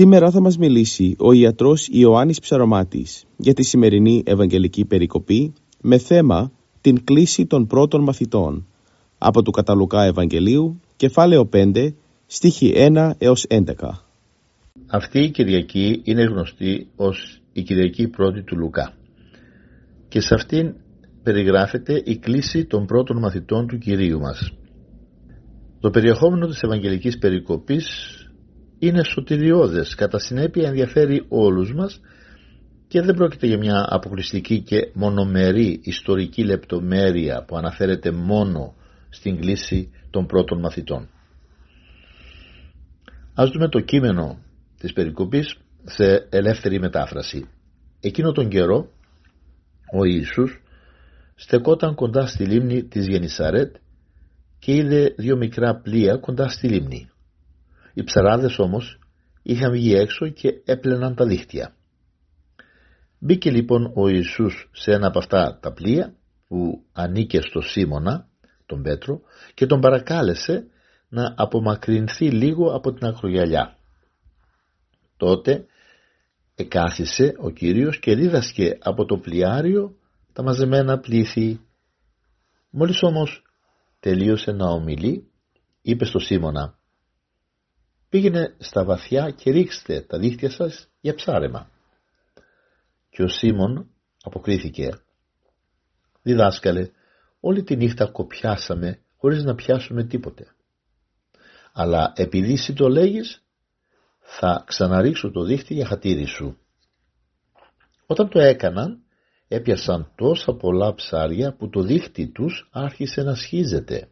Σήμερα θα μας μιλήσει ο ιατρός Ιωάννης Ψαρωμάτης για τη σημερινή Ευαγγελική Περικοπή με θέμα την κλίση των πρώτων μαθητών από του Καταλουκά Ευαγγελίου, κεφάλαιο 5, στίχη 1 έως 11. Αυτή η Κυριακή είναι γνωστή ως η Κυριακή πρώτη του Λουκά και σε αυτήν περιγράφεται η κλίση των πρώτων μαθητών του Κυρίου μας. Το περιεχόμενο της Ευαγγελικής Περικοπής είναι σωτηριώδες, κατά συνέπεια ενδιαφέρει όλους μας και δεν πρόκειται για μια αποκλειστική και μονομερή ιστορική λεπτομέρεια που αναφέρεται μόνο στην κλίση των πρώτων μαθητών. Ας δούμε το κείμενο της περικοπής σε ελεύθερη μετάφραση. Εκείνο τον καιρό ο Ιησούς στεκόταν κοντά στη λίμνη της Γενισαρέτ και είδε δύο μικρά πλοία κοντά στη λίμνη. Οι ψαράδες όμως είχαν βγει έξω και έπλαιναν τα δίχτυα. Μπήκε λοιπόν ο Ιησούς σε ένα από αυτά τα πλοία που ανήκε στο Σίμωνα, τον Πέτρο, και τον παρακάλεσε να απομακρυνθεί λίγο από την ακρογιαλιά. Τότε εκάθισε ο Κύριος και δίδασκε από το πλοιάριο τα μαζεμένα πλήθη. Μόλις όμως τελείωσε να ομιλεί, είπε στο Σίμωνα πήγαινε στα βαθιά και ρίξτε τα δίχτυα σας για ψάρεμα. Και ο Σίμων αποκρίθηκε «Διδάσκαλε, όλη τη νύχτα κοπιάσαμε χωρίς να πιάσουμε τίποτε. Αλλά επειδή εσύ το λέγεις, θα ξαναρίξω το δίχτυ για χατήρι σου». Όταν το έκαναν, έπιασαν τόσα πολλά ψάρια που το δίχτυ τους άρχισε να σχίζεται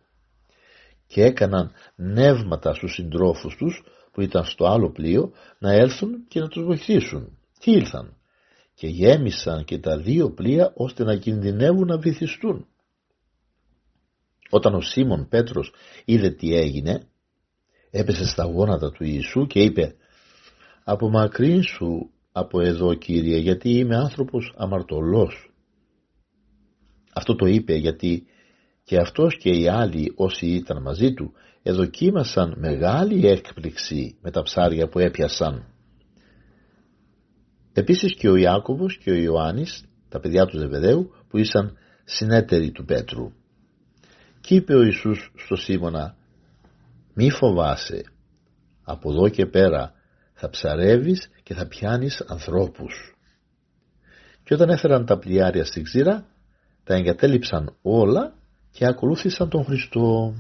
και έκαναν νεύματα στους συντρόφους τους που ήταν στο άλλο πλοίο να έλθουν και να τους βοηθήσουν. Τι ήλθαν και γέμισαν και τα δύο πλοία ώστε να κινδυνεύουν να βυθιστούν. Όταν ο Σίμων Πέτρος είδε τι έγινε, έπεσε στα γόνατα του Ιησού και είπε σου από εδώ Κύριε γιατί είμαι άνθρωπος αμαρτωλός». Αυτό το είπε γιατί και αυτός και οι άλλοι όσοι ήταν μαζί του εδοκίμασαν μεγάλη έκπληξη με τα ψάρια που έπιασαν. Επίσης και ο Ιάκωβος και ο Ιωάννης, τα παιδιά του Ζεβεδαίου, που ήσαν συνέτεροι του Πέτρου. Κι είπε ο Ιησούς στο Σίμωνα, μη φοβάσαι, από εδώ και πέρα θα ψαρεύεις και θα πιάνεις ανθρώπους. Και όταν έφεραν τα πλοιάρια στην ξύρα, τα εγκατέλειψαν όλα και ακολούθησαν τον Χριστό.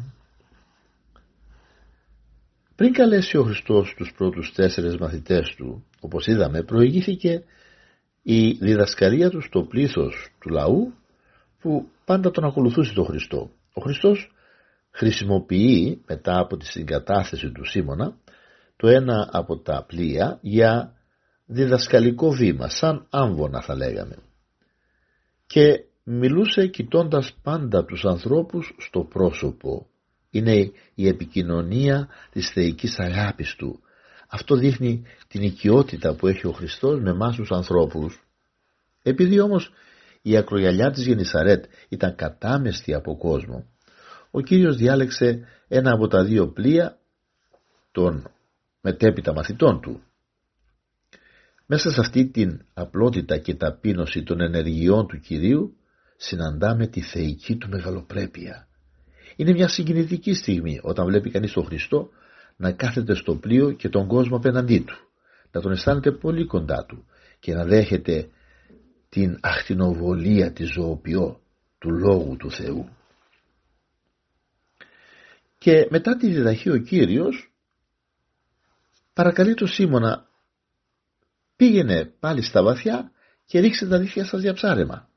Πριν καλέσει ο Χριστός τους πρώτους τέσσερις μαθητές του, όπως είδαμε, προηγήθηκε η διδασκαλία του στο πλήθος του λαού που πάντα τον ακολουθούσε τον Χριστό. Ο Χριστός χρησιμοποιεί μετά από τη συγκατάθεση του Σίμωνα το ένα από τα πλοία για διδασκαλικό βήμα, σαν άμβονα θα λέγαμε. Και μιλούσε κοιτώντας πάντα τους ανθρώπους στο πρόσωπο. Είναι η επικοινωνία της θεϊκής αγάπης του. Αυτό δείχνει την οικειότητα που έχει ο Χριστός με εμάς τους ανθρώπους. Επειδή όμως η ακρογιαλιά της Γενισαρέτ ήταν κατάμεστη από κόσμο, ο Κύριος διάλεξε ένα από τα δύο πλοία των μετέπειτα μαθητών του. Μέσα σε αυτή την απλότητα και ταπείνωση των ενεργειών του Κυρίου συναντάμε τη θεϊκή του μεγαλοπρέπεια. Είναι μια συγκινητική στιγμή όταν βλέπει κανείς τον Χριστό να κάθεται στο πλοίο και τον κόσμο απέναντί του, να τον αισθάνεται πολύ κοντά του και να δέχεται την αχτινοβολία της ζωοποιό του Λόγου του Θεού. Και μετά τη διδαχή ο Κύριος παρακαλεί τον Σίμωνα πήγαινε πάλι στα βαθιά και ρίξε τα δίχτυα σας για ψάρεμα.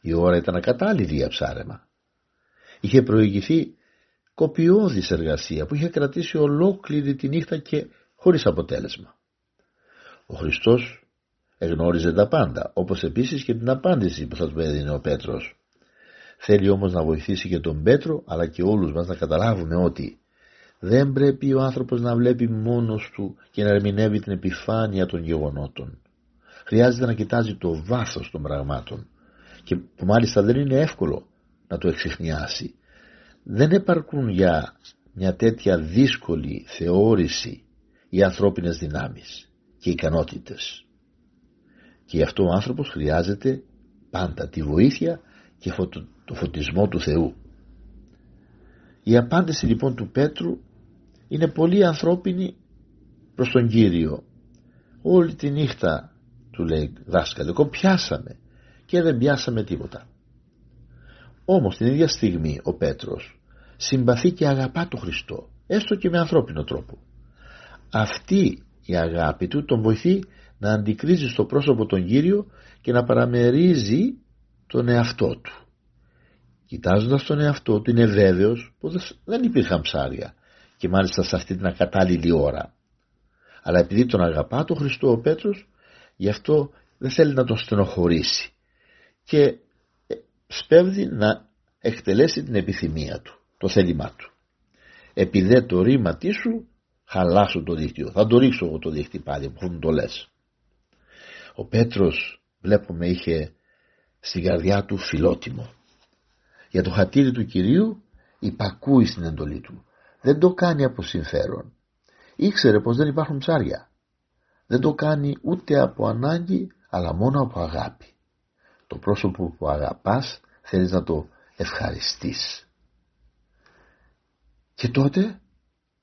Η ώρα ήταν ακατάλληλη για ψάρεμα. Είχε προηγηθεί κοπιώδης εργασία που είχε κρατήσει ολόκληρη τη νύχτα και χωρίς αποτέλεσμα. Ο Χριστός εγνώριζε τα πάντα, όπως επίσης και την απάντηση που θα του έδινε ο Πέτρος. Θέλει όμως να βοηθήσει και τον Πέτρο αλλά και όλους μας να καταλάβουμε ότι δεν πρέπει ο άνθρωπος να βλέπει μόνος του και να ερμηνεύει την επιφάνεια των γεγονότων. Χρειάζεται να κοιτάζει το βάθος των πραγμάτων και που μάλιστα δεν είναι εύκολο να το εξηχνιάσει. Δεν επαρκούν για μια τέτοια δύσκολη θεώρηση οι ανθρώπινες δυνάμεις και ικανότητες. Και γι' αυτό ο άνθρωπος χρειάζεται πάντα τη βοήθεια και το φωτισμό του Θεού. Η απάντηση λοιπόν του Πέτρου είναι πολύ ανθρώπινη προς τον Κύριο. Όλη τη νύχτα του λέει δάσκαλε, εγώ πιάσαμε και δεν πιάσαμε τίποτα. Όμως την ίδια στιγμή ο Πέτρος συμπαθεί και αγαπά τον Χριστό, έστω και με ανθρώπινο τρόπο. Αυτή η αγάπη του τον βοηθεί να αντικρίζει στο πρόσωπο τον Κύριο και να παραμερίζει τον εαυτό του. Κοιτάζοντας τον εαυτό του είναι βέβαιος πως δεν υπήρχαν ψάρια και μάλιστα σε αυτή την ακατάλληλη ώρα. Αλλά επειδή τον αγαπά τον Χριστό ο Πέτρος γι' αυτό δεν θέλει να τον στενοχωρήσει και ε, σπέβδει να εκτελέσει την επιθυμία του, το θέλημά του. Επειδή το ρήμα σου χαλάσω το δίκτυο. Θα το ρίξω εγώ το δίκτυο πάλι που μου το λες. Ο Πέτρος βλέπουμε είχε στην καρδιά του φιλότιμο. Για το χατήρι του Κυρίου υπακούει στην εντολή του. Δεν το κάνει από συμφέρον. Ήξερε πως δεν υπάρχουν ψάρια. Δεν το κάνει ούτε από ανάγκη αλλά μόνο από αγάπη. Το πρόσωπο που αγαπάς θέλεις να το ευχαριστείς. Και τότε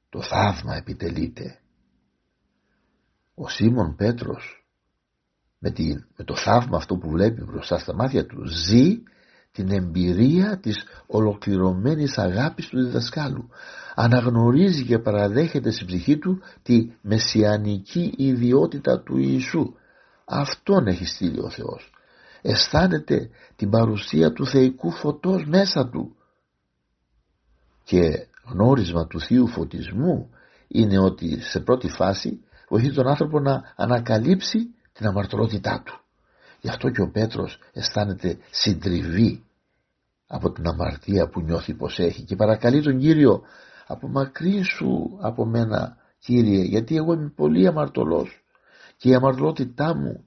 το θαύμα επιτελείται. Ο Σίμων Πέτρος με, με το θαύμα αυτό που βλέπει μπροστά στα μάτια του ζει την εμπειρία της ολοκληρωμένης αγάπης του διδασκάλου. Αναγνωρίζει και παραδέχεται στην ψυχή του τη μεσιανική ιδιότητα του Ιησού. Αυτόν έχει στείλει ο Θεός. Αισθάνεται την παρουσία του θεϊκού φωτός μέσα του. Και γνώρισμα του Θείου Φωτισμού είναι ότι σε πρώτη φάση βοηθεί τον άνθρωπο να ανακαλύψει την αμαρτωλότητά του. Γι' αυτό και ο Πέτρος αισθάνεται συντριβή από την αμαρτία που νιώθει πως έχει και παρακαλεί τον Κύριο απομακρύσου από μένα Κύριε γιατί εγώ είμαι πολύ αμαρτωλός και η αμαρτωλότητά μου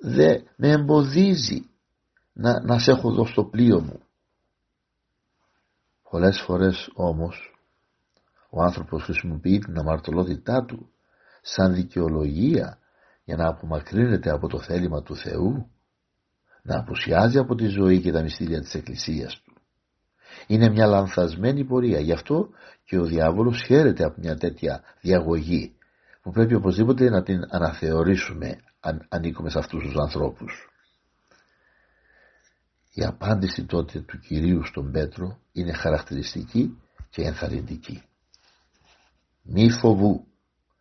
δεν με εμποδίζει να, να σε έχω εδώ στο πλοίο μου. Πολλές φορές όμως ο άνθρωπος χρησιμοποιεί την αμαρτωλότητά του σαν δικαιολογία για να απομακρύνεται από το θέλημα του Θεού να απουσιάζει από τη ζωή και τα μυστήρια της Εκκλησίας του. Είναι μια λανθασμένη πορεία. Γι' αυτό και ο διάβολος χαίρεται από μια τέτοια διαγωγή που πρέπει οπωσδήποτε να την αναθεωρήσουμε αν ανήκουμε σε αυτούς τους ανθρώπους. Η απάντηση τότε του Κυρίου στον Πέτρο είναι χαρακτηριστική και ενθαρρυντική. Μη φοβού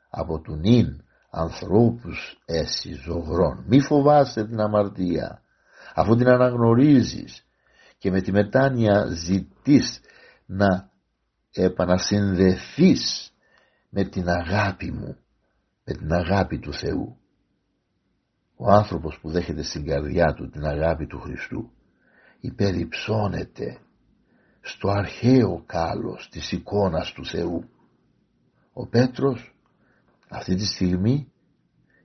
από του νυν ανθρώπους έσυ ζωγρών. Μη φοβάσαι την αμαρτία αφού την αναγνωρίζεις και με τη μετάνοια ζητείς να επανασυνδεθείς με την αγάπη μου, με την αγάπη του Θεού. Ο άνθρωπος που δέχεται στην καρδιά του την αγάπη του Χριστού υπεριψώνεται στο αρχαίο κάλος της εικόνας του Θεού. Ο Πέτρος αυτή τη στιγμή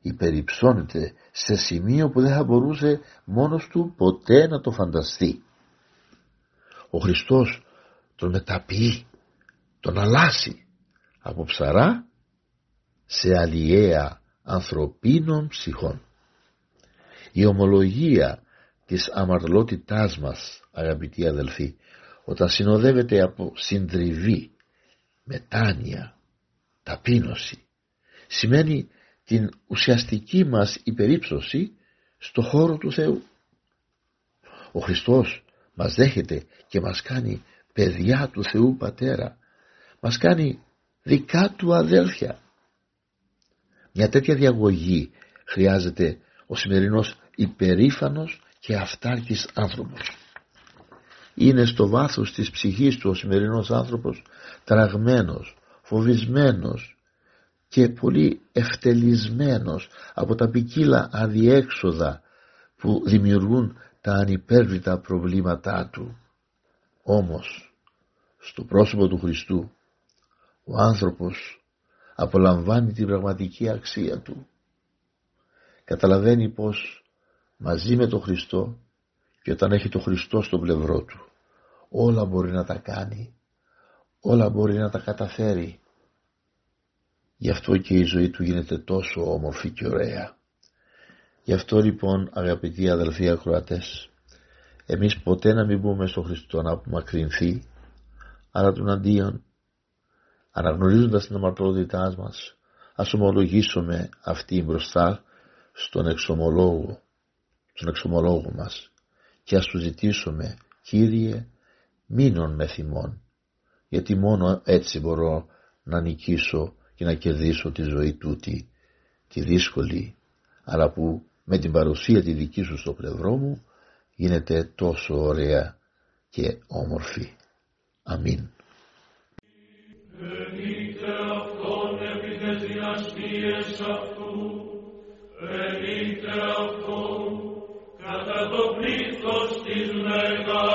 υπεριψώνεται σε σημείο που δεν θα μπορούσε μόνος του ποτέ να το φανταστεί. Ο Χριστός τον μεταποιεί, τον αλλάσει από ψαρά σε αλλιέα ανθρωπίνων ψυχών. Η ομολογία της αμαρτωλότητάς μας αγαπητοί αδελφοί όταν συνοδεύεται από συντριβή, μετάνοια, ταπείνωση σημαίνει την ουσιαστική μας υπερήψωση στο χώρο του Θεού. Ο Χριστός μας δέχεται και μας κάνει παιδιά του Θεού Πατέρα. Μας κάνει δικά του αδέλφια. Μια τέτοια διαγωγή χρειάζεται ο σημερινός υπερήφανος και αυτάρκης άνθρωπος. Είναι στο βάθος της ψυχής του ο σημερινός άνθρωπος τραγμένος, φοβισμένος και πολύ ευτελισμένος από τα ποικίλα αδιέξοδα που δημιουργούν τα ανυπέρβλητα προβλήματά του. Όμως, στο πρόσωπο του Χριστού, ο άνθρωπος απολαμβάνει την πραγματική αξία του. Καταλαβαίνει πως μαζί με τον Χριστό και όταν έχει τον Χριστό στο πλευρό του όλα μπορεί να τα κάνει, όλα μπορεί να τα καταφέρει. Γι' αυτό και η ζωή του γίνεται τόσο όμορφη και ωραία. Γι' αυτό λοιπόν αγαπητοί αδελφοί ακροατές εμείς ποτέ να μην μπούμε στο Χριστό να απομακρυνθεί αλλά τον αντίον αναγνωρίζοντας την αμαρτωλότητά μας ας ομολογήσουμε αυτή μπροστά στον εξομολόγο στον εξομολόγο μας και ας του ζητήσουμε Κύριε μείνον με θυμών γιατί μόνο έτσι μπορώ να νικήσω και να κερδίσω τη ζωή τούτη τη δύσκολη αλλά που με την παρουσία τη δική σου στο πλευρό μου γίνεται τόσο ωραία και όμορφη. Αμήν. Ενείτε πλήθος της μεγαλοσύνης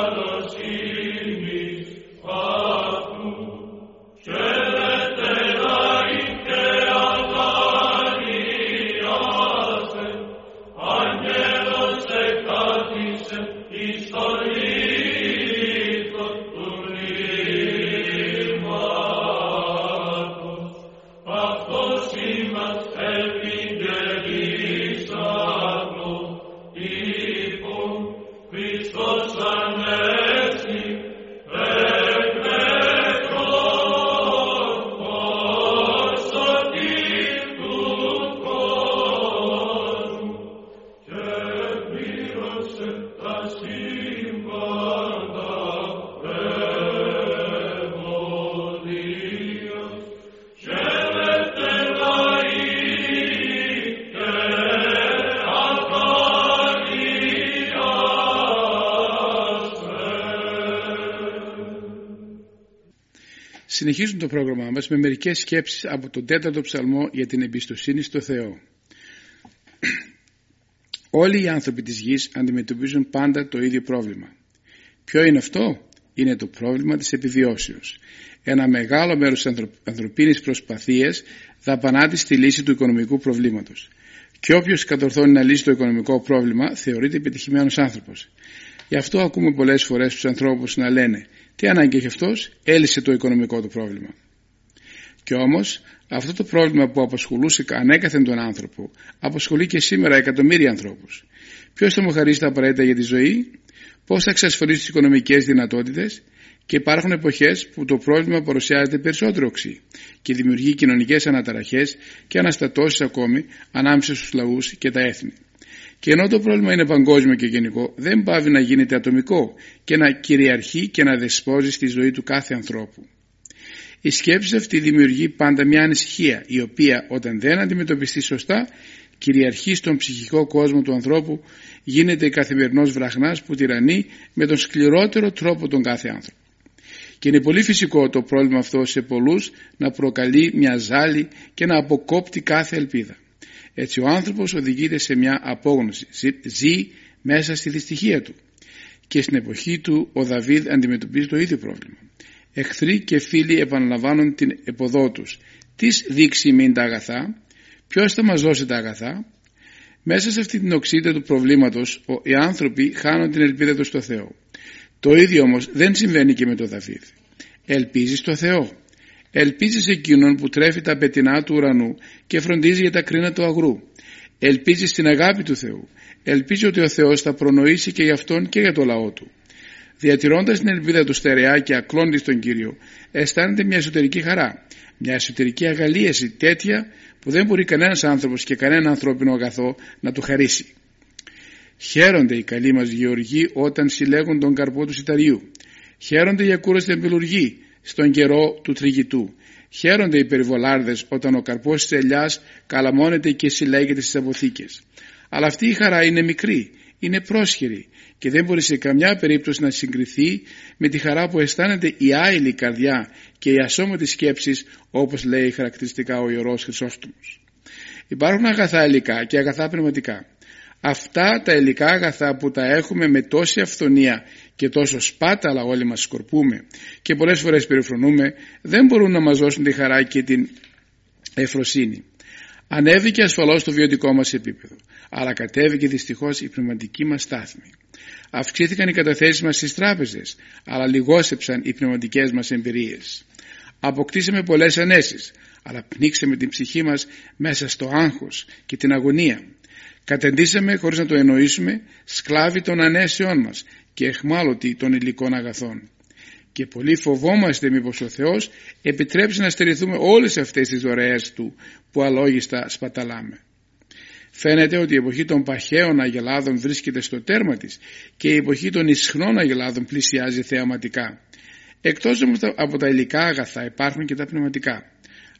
Συνεχίζουμε το πρόγραμμά μας με μερικές σκέψεις από τον τέταρτο ψαλμό για την εμπιστοσύνη στο Θεό. Όλοι οι άνθρωποι της γης αντιμετωπίζουν πάντα το ίδιο πρόβλημα. Ποιο είναι αυτό; Είναι το πρόβλημα της επιβιώσεως. Ένα μεγάλο μέρος της ανθρωπίνης προσπαθίας δαπανάται στη λύση του οικονομικού προβλήματος. Και όποιος κατορθώνει να λύσει το οικονομικό πρόβλημα θεωρείται επιτυχημένος άνθρωπος. Γι' αυτό ακούμε πολλές φορές τους ανθρώπους να λένε τι ανάγκη έχει αυτός, έλυσε το οικονομικό του πρόβλημα. Και όμως αυτό το πρόβλημα που απασχολούσε ανέκαθεν τον άνθρωπο απασχολεί και σήμερα εκατομμύρια ανθρώπους. Ποιος θα μου χαρίσει τα απαραίτητα για τη ζωή, πώς θα εξασφαλίσει τις οικονομικές δυνατότητες; Και υπάρχουν εποχές που το πρόβλημα παρουσιάζεται περισσότερο οξύ και δημιουργεί κοινωνικές αναταραχές και αναστατώσεις ακόμη ανάμεσα στους λαούς και τα έθνη. Και ενώ το πρόβλημα είναι παγκόσμιο και γενικό, δεν πάβει να γίνεται ατομικό και να κυριαρχεί και να δεσπόζει στη ζωή του κάθε ανθρώπου. Η σκέψη αυτή δημιουργεί πάντα μια ανησυχία, η οποία όταν δεν αντιμετωπιστεί σωστά, κυριαρχεί στον ψυχικό κόσμο του ανθρώπου, γίνεται καθημερινός βραχνάς που τυραννεί με τον σκληρότερο τρόπο τον κάθε άνθρωπο. Και είναι πολύ φυσικό το πρόβλημα αυτό σε πολλούς να προκαλεί μια ζάλη και να αποκόπτει κάθε ελπίδα. Έτσι ο άνθρωπος οδηγείται σε μια απόγνωση, ζει μέσα στη δυστυχία του. Και στην εποχή του ο Δαβίδ αντιμετωπίζει το ίδιο πρόβλημα. Εχθροί και φίλοι επαναλαμβάνουν την εποδό τους. Τις δείξει μην τα αγαθά, ποιος θα μας δώσει τα αγαθά; Μέσα σε αυτή την οξύτητα του προβλήματος οι άνθρωποι χάνουν την ελπίδα τους στο Θεό. Το ίδιο όμως δεν συμβαίνει και με τον Δαβίδ. Ελπίζεις στο Θεό. Ελπίζεις σε εκείνον που τρέφει τα πετεινά του ουρανού και φροντίζει για τα κρίνα του αγρού. Ελπίζεις στην αγάπη του Θεού. Ελπίζει ότι ο Θεός θα προνοήσει και για αυτόν και για το λαό του. Διατηρώντας την ελπίδα του στερεά και ακλώντης στον Κύριο, αισθάνεται μια εσωτερική χαρά, μια εσωτερική αγαλίαση τέτοια που δεν μπορεί κανένας άνθρωπος και κανένα ανθρώπινο αγαθό να του χαρίσει. Χαίρονται οι καλοί μας γεωργοί όταν συλλέγουν τον καρπό του σιταριού. Χαίρονται οι ακούραστοι εμπελουργοί στον καιρό του τριγητού. Χαίρονται οι περιβολάρδες όταν ο καρπός της ελιάς καλαμώνεται και συλλέγεται στις αποθήκες. Αλλά αυτή η χαρά είναι μικρή, είναι πρόσχερη και δεν μπορεί σε καμιά περίπτωση να συγκριθεί με τη χαρά που αισθάνεται η άειλη καρδιά και η ασώματη σκέψη όπως λέει χαρακτηριστικά ο Ιερός Χρυσόστομος. Υπάρχουν αγαθά υλικά και αγαθά πνευματικά. Αυτά τα υλικά αγαθά που τα έχουμε με τόση αυθονία και τόσο σπάταλα όλοι μας σκορπούμε και πολλές φορές περιφρονούμε δεν μπορούν να μας δώσουν τη χαρά και την εφροσύνη. Ανέβηκε ασφαλώς το βιωτικό μας επίπεδο αλλά κατέβηκε δυστυχώς η πνευματική μας στάθμη. Αυξήθηκαν οι καταθέσεις μας στις τράπεζες αλλά λιγόσεψαν οι πνευματικές μας εμπειρίες. Αποκτήσαμε πολλές ανέσεις αλλά πνίξαμε την ψυχή μας μέσα στο άγχος και την αγωνία. Κατεντήσαμε χωρίς να το εννοήσουμε σκλάβοι των ανέσεών μας και εχμάλωτοι των υλικών αγαθών. Και πολύ φοβόμαστε μήπως ο Θεός επιτρέψει να στερηθούμε όλες αυτές τις δωρεές Του που αλόγιστα σπαταλάμε. Φαίνεται ότι η εποχή των παχαίων αγελάδων βρίσκεται στο τέρμα της και η εποχή των ισχνών αγελάδων πλησιάζει θεαματικά. Εκτός από τα υλικά αγαθά υπάρχουν και τα πνευματικά.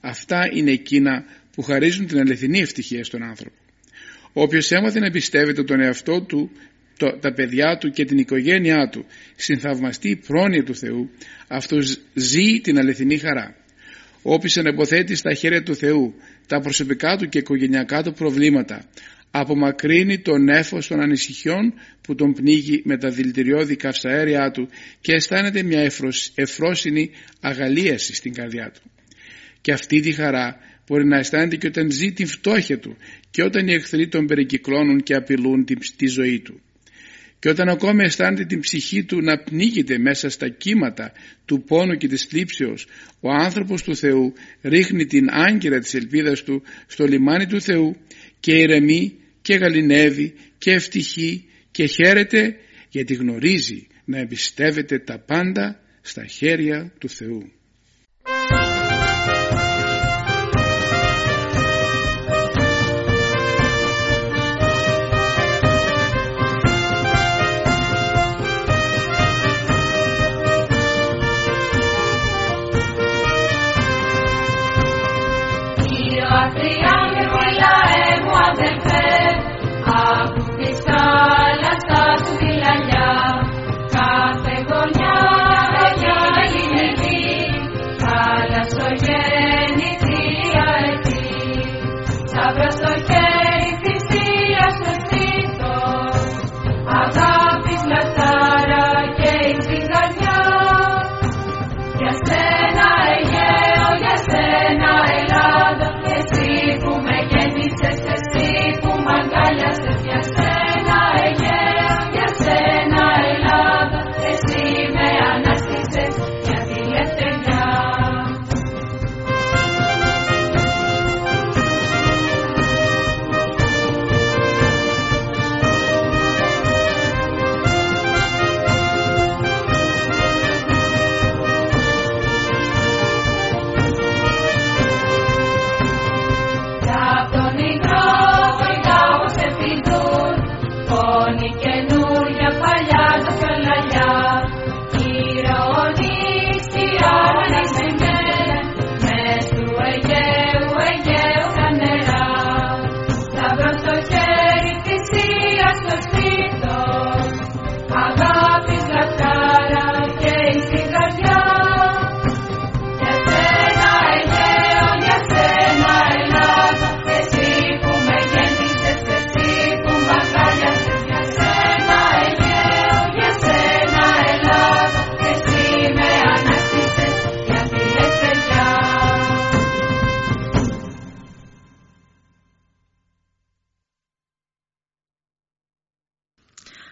Αυτά είναι εκείνα που χαρίζουν την αληθινή ευτυχία στον άνθρωπο. Όποιος έμαθε να πιστεύεται τον εαυτό του, το, τα παιδιά του και την οικογένειά του στην θαυμαστή πρόνοια του Θεού, αυτός ζει την αληθινή χαρά. Όποιος ανεποθέτει στα χέρια του Θεού τα προσωπικά του και οικογενειακά του προβλήματα, απομακρύνει τον νέφος των ανησυχιών που τον πνίγει με τα δηλητηριώδη καυσαέρια του και αισθάνεται μια εφρόσινη αγαλίαση στην καρδιά του. Και αυτή τη χαρά μπορεί να αισθάνεται και όταν ζει την φτώχεια του και όταν οι εχθροί τον περικυκλώνουν και απειλούν τη ζωή του. Και όταν ακόμη αισθάνεται την ψυχή του να πνίγεται μέσα στα κύματα του πόνου και της θλίψεως, ο άνθρωπος του Θεού ρίχνει την άγκυρα της ελπίδας του στο λιμάνι του Θεού και ηρεμεί και γαλινεύει και ευτυχεί και χαίρεται γιατί γνωρίζει να εμπιστεύεται τα πάντα στα χέρια του Θεού.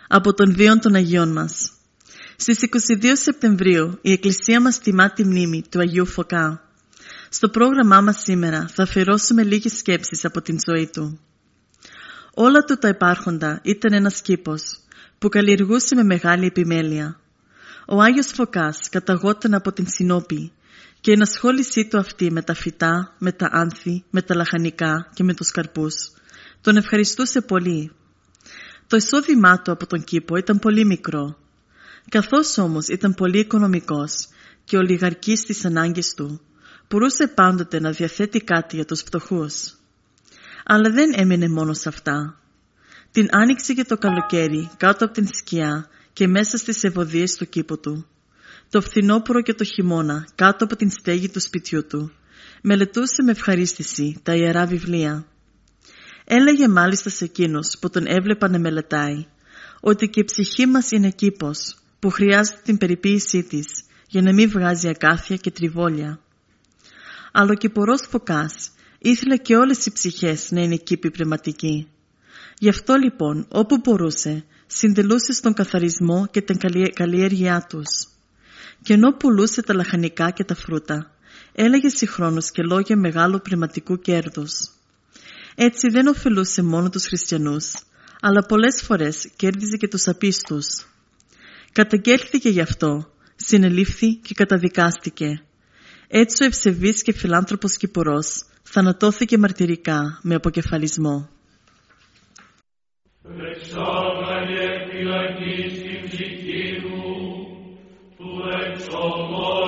Από τον βίο των Αγίων μας. Στις 22 Σεπτεμβρίου η Εκκλησία μας τιμά τη μνήμη του Αγίου Φωκά. Στο πρόγραμμά μας σήμερα θα αφιερώσουμε λίγες σκέψεις από την ζωή του. Όλα του τα υπάρχοντα ήταν ένας κήπος που καλλιεργούσε με μεγάλη επιμέλεια. Ο Άγιος Φωκάς καταγόταν από την Συνόπη και η ενασχόλησή του αυτή με τα φυτά, με τα άνθη, με τα λαχανικά και με τους καρπούς τον ευχαριστούσε πολύ το εισόδημά του από τον κήπο ήταν πολύ μικρό. Καθώς όμως ήταν πολύ οικονομικός και ολιγαρκής στις ανάγκες του, μπορούσε πάντοτε να διαθέτει κάτι για τους φτωχούς. Αλλά δεν έμεινε μόνο σε αυτά. Την άνοιξε και το καλοκαίρι κάτω από την σκιά και μέσα στις ευωδίες του κήπου του. Το φθινόπωρο και το χειμώνα κάτω από την στέγη του σπιτιού του. Μελετούσε με ευχαρίστηση τα ιερά βιβλία. Έλεγε μάλιστα σε εκείνους που τον έβλεπαν να μελετάει ότι και η ψυχή μας είναι κήπος που χρειάζεται την περιποίησή της για να μην βγάζει ακάθια και τριβόλια. Αλλά ο κυπορός Φωκάς ήθελε και όλες οι ψυχές να είναι κήποι πνευματικοί. Γι' αυτό λοιπόν όπου μπορούσε συντελούσε στον καθαρισμό και την καλλιέργειά τους. Και ενώ πουλούσε τα λαχανικά και τα φρούτα, έλεγε συγχρόνως και λόγια μεγάλου πνευματικού κέρδους. Έτσι δεν ωφελούσε μόνο τους χριστιανούς, αλλά πολλές φορές κέρδιζε και τους απίστους. Καταγγέλθηκε γι' αυτό, συνελήφθη και καταδικάστηκε. Έτσι ο ευσεβής και φιλάνθρωπος Κυπουρός θανατώθηκε μαρτυρικά με αποκεφαλισμό. Εξάγαγε φυλακή στην ψυχή μου, του εξομολογήσαστε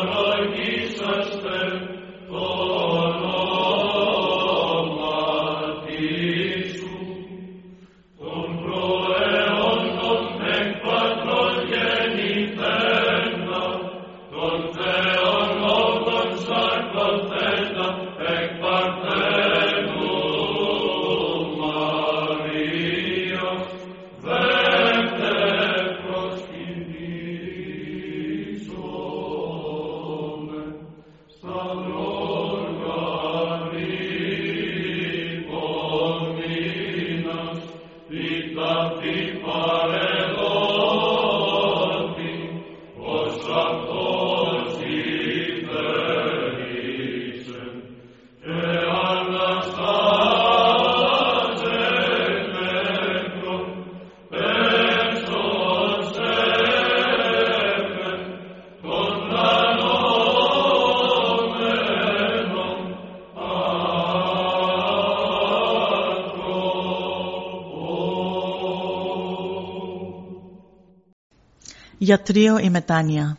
Γιατρίο η μετάνοια.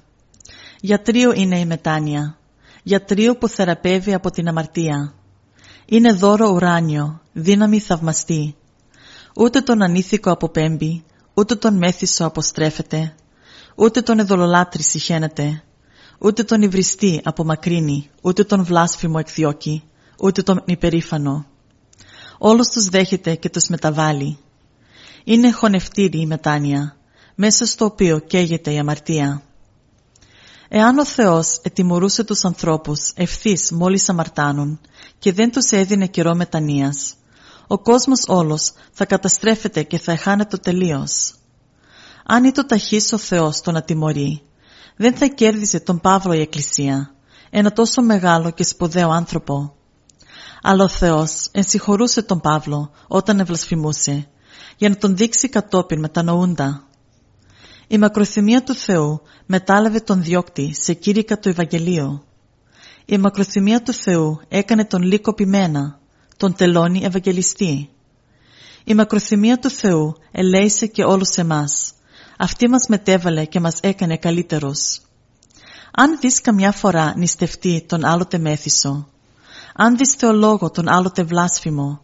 Γιατρίο είναι η μετάνοια. Γιατρίο που θεραπεύει από την αμαρτία. Είναι δώρο ουράνιο, δύναμη θαυμαστή. Ούτε τον ανήθικο αποπέμπει, ούτε τον μέθησο αποστρέφεται, ούτε τον εδωλολάτρη συχαίνεται, ούτε τον υβριστή απομακρύνει, ούτε τον βλάσφημο εκδιώκει, ούτε τον υπερήφανο. Όλους τους δέχεται και τους μεταβάλλει. Είναι χωνευτήρη η μετάνοια, μέσα στο οποίο καίγεται η αμαρτία. Εάν ο Θεός ετιμωρούσε τους ανθρώπους ευθύς μόλις αμαρτάνουν και δεν τους έδινε καιρό μετανοίας, ο κόσμος όλος θα καταστρέφεται και θα εχάνεται τελείως. Αν ήταν ταχύς ο Θεός τον ατιμωρεί, δεν θα κέρδιζε τον Παύλο η Εκκλησία, ένα τόσο μεγάλο και σπουδαίο άνθρωπο. Αλλά ο Θεός ενσυχωρούσε τον Παύλο όταν ευλασφημούσε, για να τον δείξει κατόπιν μετανοούντα. Η μακροθυμία του Θεού μετάλαβε τον διώκτη σε κήρυκα το Ευαγγελίο. Η μακροθυμία του Θεού έκανε τον λύκο πειμένα, τον τελώνει Ευαγγελιστή. Η μακροθυμία του Θεού ελέησε και όλους εμάς. Αυτή μας μετέβαλε και μας έκανε καλύτερος. Αν δεις καμιά φορά νηστευτεί τον άλλοτε μέθησο, αν δεις θεολόγο τον άλλοτε βλάσφημο,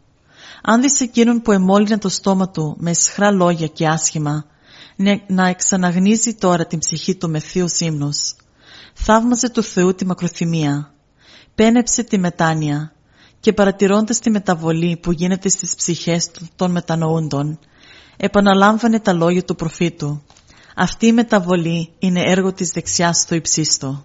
αν δεις εκείνον που εμόλυνε το στόμα του με σχρά λόγια και άσχημα, να εξαναγνίζει τώρα την ψυχή του με θείους ύμνους. Θαύμαζε του Θεού τη μακροθυμία. Πένεψε τη μετάνοια και παρατηρώντας τη μεταβολή που γίνεται στις ψυχές των μετανοούντων, επαναλάμβανε τα λόγια του προφήτου. Αυτή η μεταβολή είναι έργο της δεξιάς στο υψίστο.